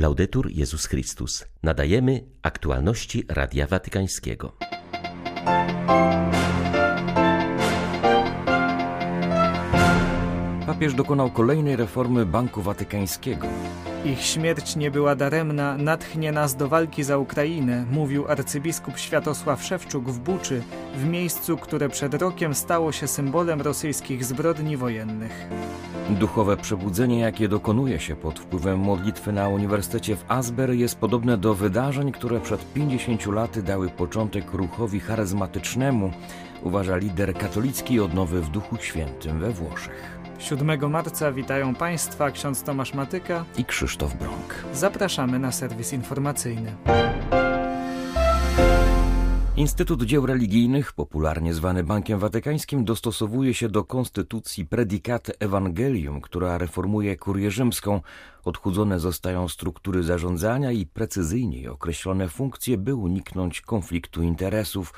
Laudetur Jezus Chrystus. Nadajemy aktualności Radia Watykańskiego. Papież dokonał kolejnej reformy Banku Watykańskiego. Ich śmierć nie była daremna, natchnie nas do walki za Ukrainę, mówił arcybiskup Światosław Szewczuk w Buczy, w miejscu, które przed rokiem stało się symbolem rosyjskich zbrodni wojennych. Duchowe przebudzenie, jakie dokonuje się pod wpływem modlitwy na Uniwersytecie w Asber, jest podobne do wydarzeń, które przed 50 laty dały początek ruchowi charyzmatycznemu, uważa lider katolickiej odnowy w Duchu Świętym we Włoszech. 7 marca witają Państwa ksiądz Tomasz Matyka i Krzysztof Brąk. Zapraszamy na serwis informacyjny. Instytut Dzieł Religijnych, popularnie zwany Bankiem Watykańskim, dostosowuje się do konstytucji Predicate Evangelium, która reformuje kurię rzymską. Odchudzone zostają struktury zarządzania i precyzyjniej określone funkcje, by uniknąć konfliktu interesów.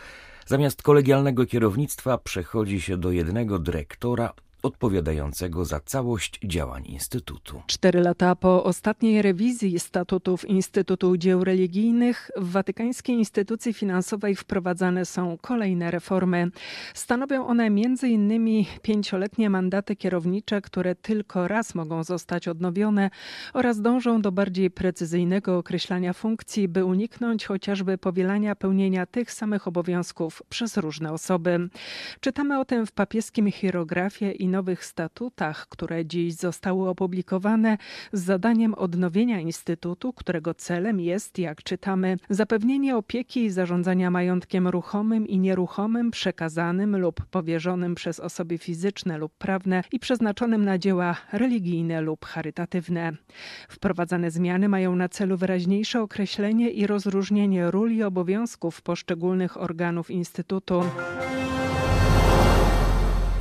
Zamiast kolegialnego kierownictwa przechodzi się do jednego dyrektora odpowiadającego za całość działań Instytutu. Cztery lata po ostatniej rewizji statutów Instytutu Dzieł Religijnych w watykańskiej instytucji finansowej wprowadzane są kolejne reformy. Stanowią one m.in. pięcioletnie mandaty kierownicze, które tylko raz mogą zostać odnowione oraz dążą do bardziej precyzyjnego określania funkcji, by uniknąć chociażby powielania pełnienia tych samych obowiązków przez różne osoby. Czytamy o tym w papieskim hierografie i nowych statutach, które dziś zostały opublikowane z zadaniem odnowienia Instytutu, którego celem jest, jak czytamy, zapewnienie opieki i zarządzania majątkiem ruchomym i nieruchomym przekazanym lub powierzonym przez osoby fizyczne lub prawne i przeznaczonym na dzieła religijne lub charytatywne. Wprowadzane zmiany mają na celu wyraźniejsze określenie i rozróżnienie ról i obowiązków poszczególnych organów Instytutu.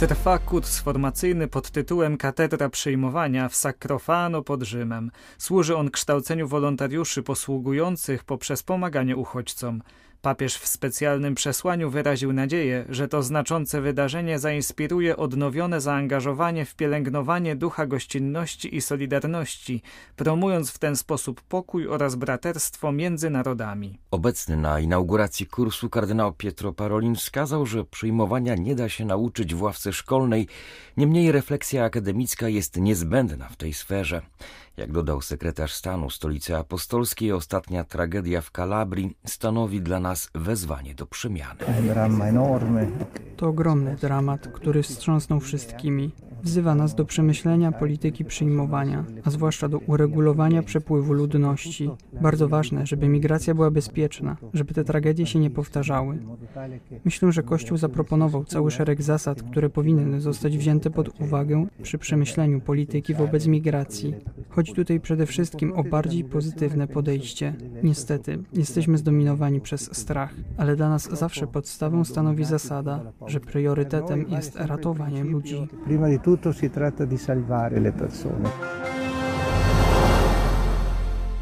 Trwa kurs formacyjny pod tytułem Katedra Przyjmowania w Sacrofano pod Rzymem. Służy on kształceniu wolontariuszy posługujących poprzez pomaganie uchodźcom. Papież w specjalnym przesłaniu wyraził nadzieję, że to znaczące wydarzenie zainspiruje odnowione zaangażowanie w pielęgnowanie ducha gościnności i solidarności, promując w ten sposób pokój oraz braterstwo między narodami. Obecny na inauguracji kursu kardynał Pietro Parolin wskazał, że przyjmowania nie da się nauczyć w ławce szkolnej, niemniej refleksja akademicka jest niezbędna w tej sferze. Jak dodał sekretarz stanu stolicy apostolskiej, ostatnia tragedia w Kalabrii stanowi dla nas wezwanie do przemiany. To ogromny dramat, który wstrząsnął wszystkimi. Wzywa nas do przemyślenia polityki przyjmowania, a zwłaszcza do uregulowania przepływu ludności. Bardzo ważne, żeby migracja była bezpieczna, żeby te tragedie się nie powtarzały. Myślę, że Kościół zaproponował cały szereg zasad, które powinny zostać wzięte pod uwagę przy przemyśleniu polityki wobec migracji. Chodzi tutaj przede wszystkim o bardziej pozytywne podejście. Niestety, jesteśmy zdominowani przez strach, ale dla nas zawsze podstawą stanowi zasada, że priorytetem jest ratowanie ludzi tutto si tratta di salvare le persone.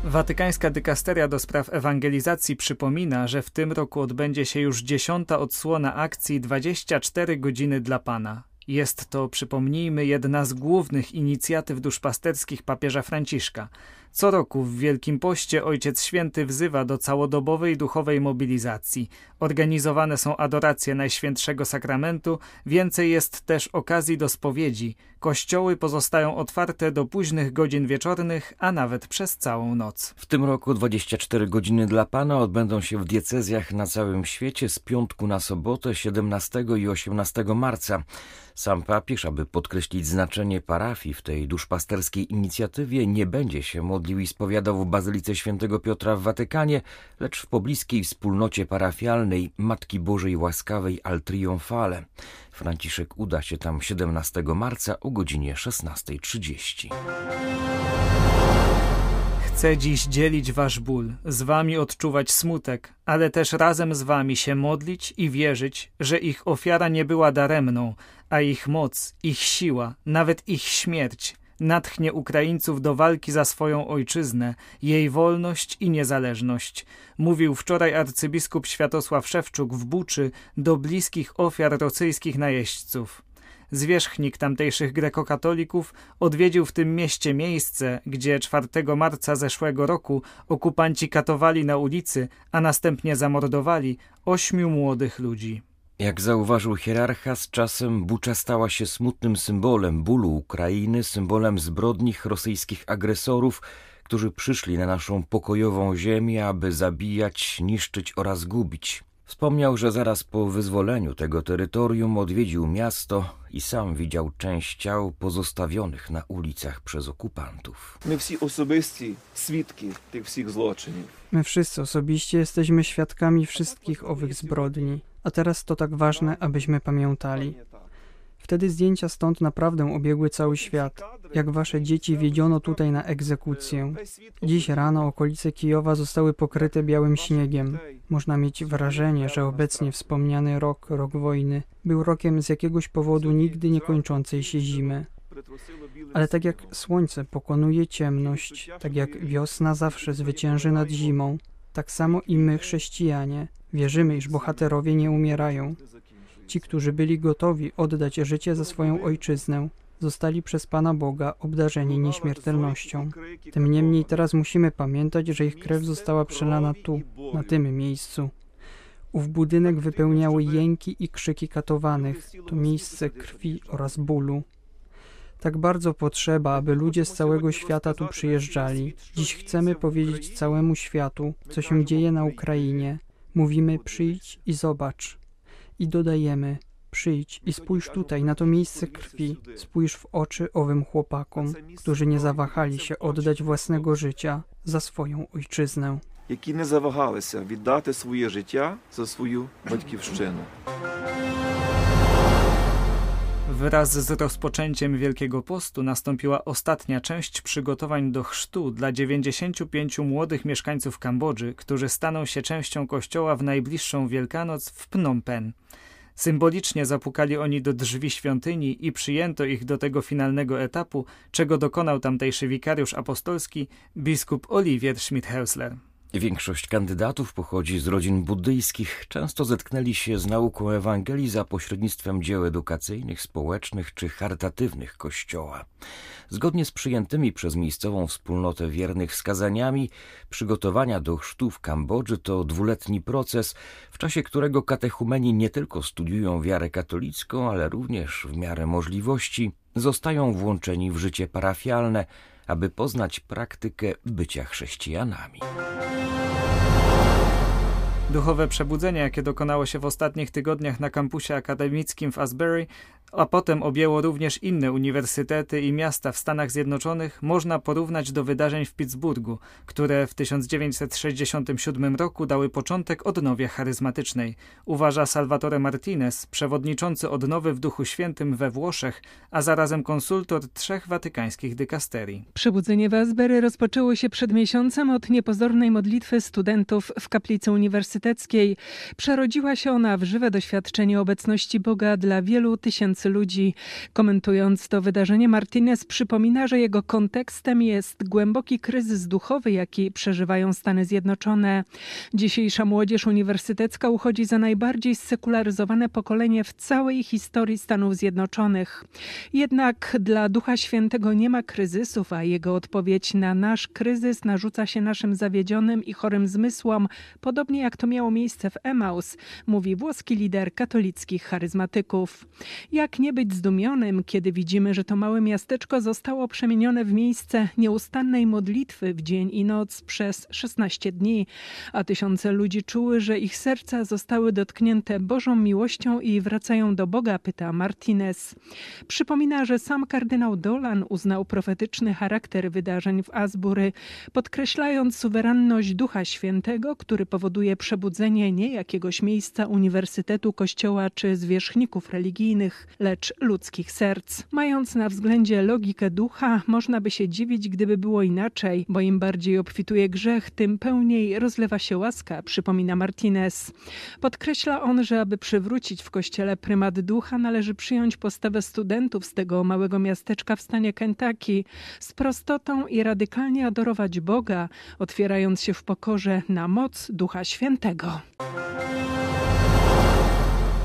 Watykańska dykasteria do spraw ewangelizacji przypomina, że w tym roku odbędzie się już dziesiąta odsłona akcji 24 godziny dla Pana. Jest to, przypomnijmy, jedna z głównych inicjatyw duszpasterskich papieża Franciszka. Co roku w Wielkim Poście Ojciec Święty wzywa do całodobowej duchowej mobilizacji. Organizowane są adoracje Najświętszego Sakramentu, więcej jest też okazji do spowiedzi. Kościoły pozostają otwarte do późnych godzin wieczornych, a nawet przez całą noc. W tym roku 24 godziny dla Pana odbędą się w diecezjach na całym świecie z piątku na sobotę 17 i 18 marca. Sam papież, aby podkreślić znaczenie parafii w tej duszpasterskiej inicjatywie, nie będzie się modlił i spowiadał w Bazylice Świętego Piotra w Watykanie, lecz w pobliskiej wspólnocie parafialnej Matki Bożej Łaskawej Al Triomfale. Franciszek uda się tam 17 marca o godzinie 16.30. Chcę dziś dzielić wasz ból, z wami odczuwać smutek, ale też razem z wami się modlić i wierzyć, że ich ofiara nie była daremną, a ich moc, ich siła, nawet ich śmierć natchnie Ukraińców do walki za swoją ojczyznę, jej wolność i niezależność, mówił wczoraj arcybiskup Światosław Szewczuk w Buczy do bliskich ofiar rosyjskich najeźdźców. zwierzchnik tamtejszych grekokatolików, odwiedził w tym mieście miejsce, gdzie 4 marca zeszłego roku okupanci katowali na ulicy, a następnie zamordowali ośmiu młodych ludzi. Jak zauważył hierarcha, z czasem Bucza stała się smutnym symbolem bólu Ukrainy, symbolem zbrodni rosyjskich agresorów, którzy przyszli na naszą pokojową ziemię, aby zabijać, niszczyć oraz gubić. Wspomniał, że zaraz po wyzwoleniu tego terytorium odwiedził miasto i sam widział część ciał pozostawionych na ulicach przez okupantów. My wszyscy osobiście świadki tych wszystkich zloczynów. My wszyscy osobiście jesteśmy świadkami wszystkich owych zbrodni a teraz to tak ważne, abyśmy pamiętali. Wtedy zdjęcia stąd naprawdę obiegły cały świat. Jak wasze dzieci wiedziono tutaj na egzekucję. Dziś rano okolice Kijowa zostały pokryte białym śniegiem. Można mieć wrażenie, że obecnie wspomniany rok, rok wojny, był rokiem z jakiegoś powodu nigdy nie kończącej się zimy. Ale tak jak słońce pokonuje ciemność, tak jak wiosna zawsze zwycięży nad zimą, tak samo i my, chrześcijanie, wierzymy, iż bohaterowie nie umierają. Ci, którzy byli gotowi oddać życie za swoją ojczyznę, zostali przez Pana Boga obdarzeni nieśmiertelnością. Tym niemniej teraz musimy pamiętać, że ich krew została przelana tu, na tym miejscu. Ów budynek wypełniały jęki i krzyki katowanych, to miejsce krwi oraz bólu Tak bardzo potrzeba, aby ludzie z całego świata tu przyjeżdżali. Dziś chcemy powiedzieć całemu światu, co się dzieje na Ukrainie. Mówimy przyjdź i zobacz. I dodajemy przyjdź i spójrz tutaj na to miejsce krwi. Spójrz w oczy owym chłopakom, którzy nie zawahali się oddać własnego życia za swoją ojczyznę. Які не завагалися віддати своє життя за свою батьківщину. Wraz z rozpoczęciem Wielkiego Postu nastąpiła ostatnia część przygotowań do chrztu dla 95 młodych mieszkańców Kambodży, którzy staną się częścią kościoła w najbliższą Wielkanoc w Phnom Penh. Symbolicznie zapukali oni do drzwi świątyni i przyjęto ich do tego finalnego etapu, czego dokonał tamtejszy wikariusz apostolski biskup Olivier Schmidt-Heusler. Większość kandydatów pochodzi z rodzin buddyjskich, często zetknęli się z nauką Ewangelii za pośrednictwem dzieł edukacyjnych, społecznych czy charytatywnych Kościoła. Zgodnie z przyjętymi przez miejscową wspólnotę wiernych wskazaniami, przygotowania do chrztu w Kambodży to dwuletni proces, w czasie którego katechumeni nie tylko studiują wiarę katolicką, ale również w miarę możliwości zostają włączeni w życie parafialne, aby poznać praktykę bycia chrześcijanami. Duchowe przebudzenie, jakie dokonało się w ostatnich tygodniach na kampusie akademickim w Asbury, a potem objęło również inne uniwersytety i miasta w Stanach Zjednoczonych, można porównać do wydarzeń w Pittsburghu, które w 1967 roku dały początek odnowie charyzmatycznej, uważa Salvatore Martinez, przewodniczący odnowy w Duchu Świętym we Włoszech, a zarazem konsultor trzech watykańskich dykasterii. Przebudzenie w Asbury rozpoczęło się przed miesiącem od niepozornej modlitwy studentów w kaplicy uniwersyteckiej. Przerodziła się ona w żywe doświadczenie obecności Boga dla wielu tysięcy tysięcy ludzi. Komentując to wydarzenie, Martinez przypomina, że jego kontekstem jest głęboki kryzys duchowy, jaki przeżywają Stany Zjednoczone. Dzisiejsza młodzież uniwersytecka uchodzi za najbardziej sekularyzowane pokolenie w całej historii Stanów Zjednoczonych. Jednak dla Ducha Świętego nie ma kryzysów, a jego odpowiedź na nasz kryzys narzuca się naszym zawiedzionym i chorym zmysłom, podobnie jak to miało miejsce w Emaus, mówi włoski lider katolickich charyzmatyków. Jak jak nie być zdumionym, kiedy widzimy, że to małe miasteczko zostało przemienione w miejsce nieustannej modlitwy w dzień i noc przez 16 dni, a tysiące ludzi czuły, że ich serca zostały dotknięte Bożą miłością i wracają do Boga, pyta Martinez. Przypomina, że sam kardynał Dolan uznał profetyczny charakter wydarzeń w Asbury, podkreślając suwerenność Ducha Świętego, który powoduje przebudzenie nie jakiegoś miejsca, uniwersytetu, kościoła czy zwierzchników religijnych, lecz ludzkich serc. Mając na względzie logikę ducha, można by się dziwić, gdyby było inaczej, bo im bardziej obfituje grzech, tym pełniej rozlewa się łaska, przypomina Martinez. Podkreśla on, że aby przywrócić w kościele prymat ducha, należy przyjąć postawę studentów z tego małego miasteczka w stanie Kentucky, z prostotą i radykalnie adorować Boga, otwierając się w pokorze na moc Ducha Świętego.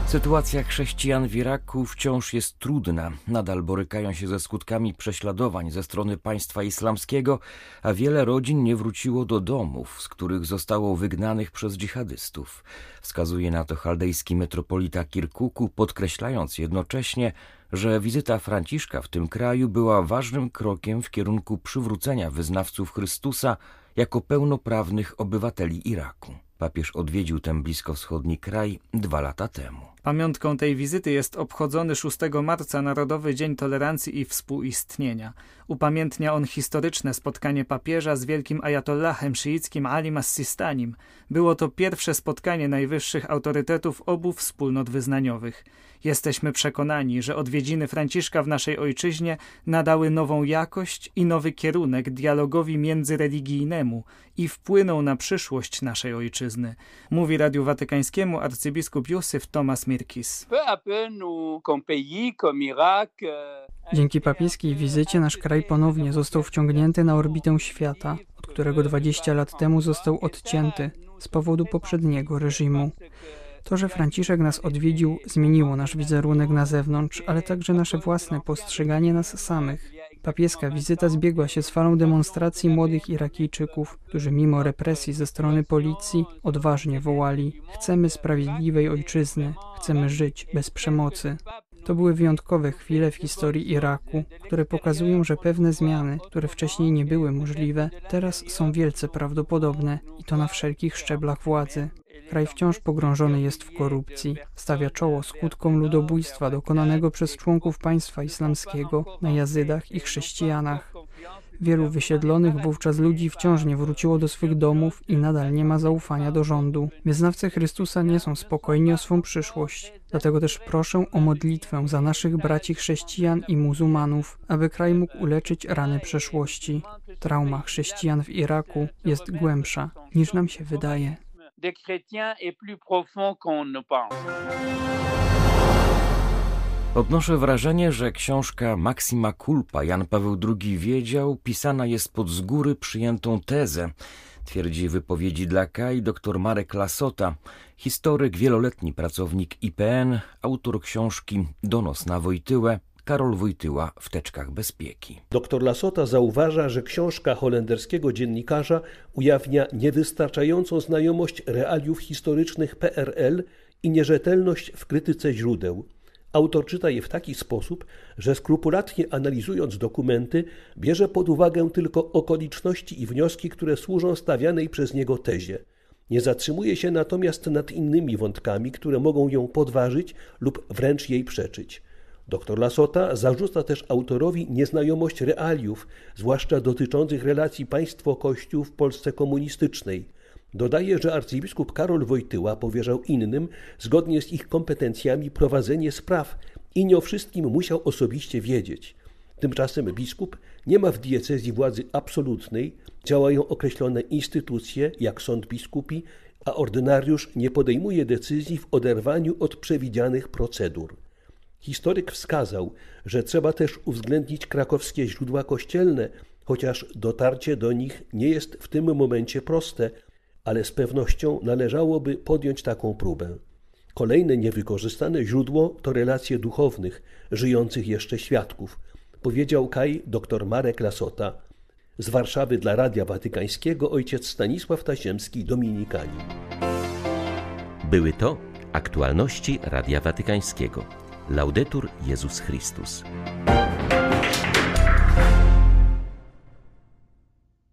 Sytuacja chrześcijan w Iraku wciąż jest trudna. Nadal borykają się ze skutkami prześladowań ze strony państwa islamskiego, a wiele rodzin nie wróciło do domów, z których zostało wygnanych przez dżihadystów. Wskazuje na to chaldejski metropolita Kirkuku, podkreślając jednocześnie, że wizyta Franciszka w tym kraju była ważnym krokiem w kierunku przywrócenia wyznawców Chrystusa jako pełnoprawnych obywateli Iraku. Papież odwiedził ten bliskowschodni kraj dwa lata temu. Pamiątką tej wizyty jest obchodzony 6 marca Narodowy Dzień Tolerancji i Współistnienia. Upamiętnia on historyczne spotkanie papieża z wielkim ajatollahem szyickim Alim as-Sistanim. Było to pierwsze spotkanie najwyższych autorytetów obu wspólnot wyznaniowych. Jesteśmy przekonani, że odwiedziny Franciszka w naszej ojczyźnie nadały nową jakość i nowy kierunek dialogowi międzyreligijnemu i wpłyną na przyszłość naszej ojczyzny, mówi Radiu Watykańskiemu arcybiskup Józef Tomas Mirkis. Dzięki papieskiej wizycie nasz kraj ponownie został wciągnięty na orbitę świata, od którego 20 lat temu został odcięty z powodu poprzedniego reżimu. To, że Franciszek nas odwiedził, zmieniło nasz wizerunek na zewnątrz, ale także nasze własne postrzeganie nas samych. Papieska wizyta zbiegła się z falą demonstracji młodych Irakijczyków, którzy mimo represji ze strony policji odważnie wołali: Chcemy sprawiedliwej ojczyzny, chcemy żyć bez przemocy. To były wyjątkowe chwile w historii Iraku, które pokazują, że pewne zmiany, które wcześniej nie były możliwe, teraz są wielce prawdopodobne i to na wszelkich szczeblach władzy. Kraj wciąż pogrążony jest w korupcji, stawia czoło skutkom ludobójstwa dokonanego przez członków państwa islamskiego na Jazydach i chrześcijanach. Wielu wysiedlonych wówczas ludzi wciąż nie wróciło do swych domów i nadal nie ma zaufania do rządu. Wyznawcy Chrystusa nie są spokojni o swą przyszłość. Dlatego też proszę o modlitwę za naszych braci chrześcijan i muzułmanów, aby kraj mógł uleczyć rany przeszłości. Trauma chrześcijan w Iraku jest głębsza niż nam się wydaje chrétiens est plus profond qu'on ne pense. Odnoszę wrażenie, że książka Maxima Culpa Jan Paweł II wiedział, pisana jest pod z góry przyjętą tezę, twierdzi wypowiedzi dla Kai dr Marek Lasota, historyk, wieloletni pracownik IPN, autor książki Donos na Wojtyłę, Karol Wojtyła w teczkach bezpieki. Doktor Lasota zauważa, że książka holenderskiego dziennikarza ujawnia niewystarczającą znajomość realiów historycznych PRL i nierzetelność w krytyce źródeł. Autor czyta je w taki sposób, że skrupulatnie analizując dokumenty, bierze pod uwagę tylko okoliczności i wnioski, które służą stawianej przez niego tezie. Nie zatrzymuje się natomiast nad innymi wątkami, które mogą ją podważyć lub wręcz jej przeczyć. Dr Lasota zarzuca też autorowi nieznajomość realiów, zwłaszcza dotyczących relacji państwo-kościół w Polsce komunistycznej. Dodaje, że arcybiskup Karol Wojtyła powierzał innym, zgodnie z ich kompetencjami, prowadzenie spraw i nie o wszystkim musiał osobiście wiedzieć. Tymczasem biskup nie ma w diecezji władzy absolutnej, działają określone instytucje, jak sąd biskupi, a ordynariusz nie podejmuje decyzji w oderwaniu od przewidzianych procedur. Historyk wskazał, że trzeba też uwzględnić krakowskie źródła kościelne, chociaż dotarcie do nich nie jest w tym momencie proste, ale z pewnością należałoby podjąć taką próbę. Kolejne niewykorzystane źródło to relacje duchownych, żyjących jeszcze świadków, powiedział Kaj dr Marek Lasota. Z Warszawy dla Radia Watykańskiego ojciec Stanisław Tasiemski, Dominikanin. Były to aktualności Radia Watykańskiego. Laudetur Jezus Chrystus.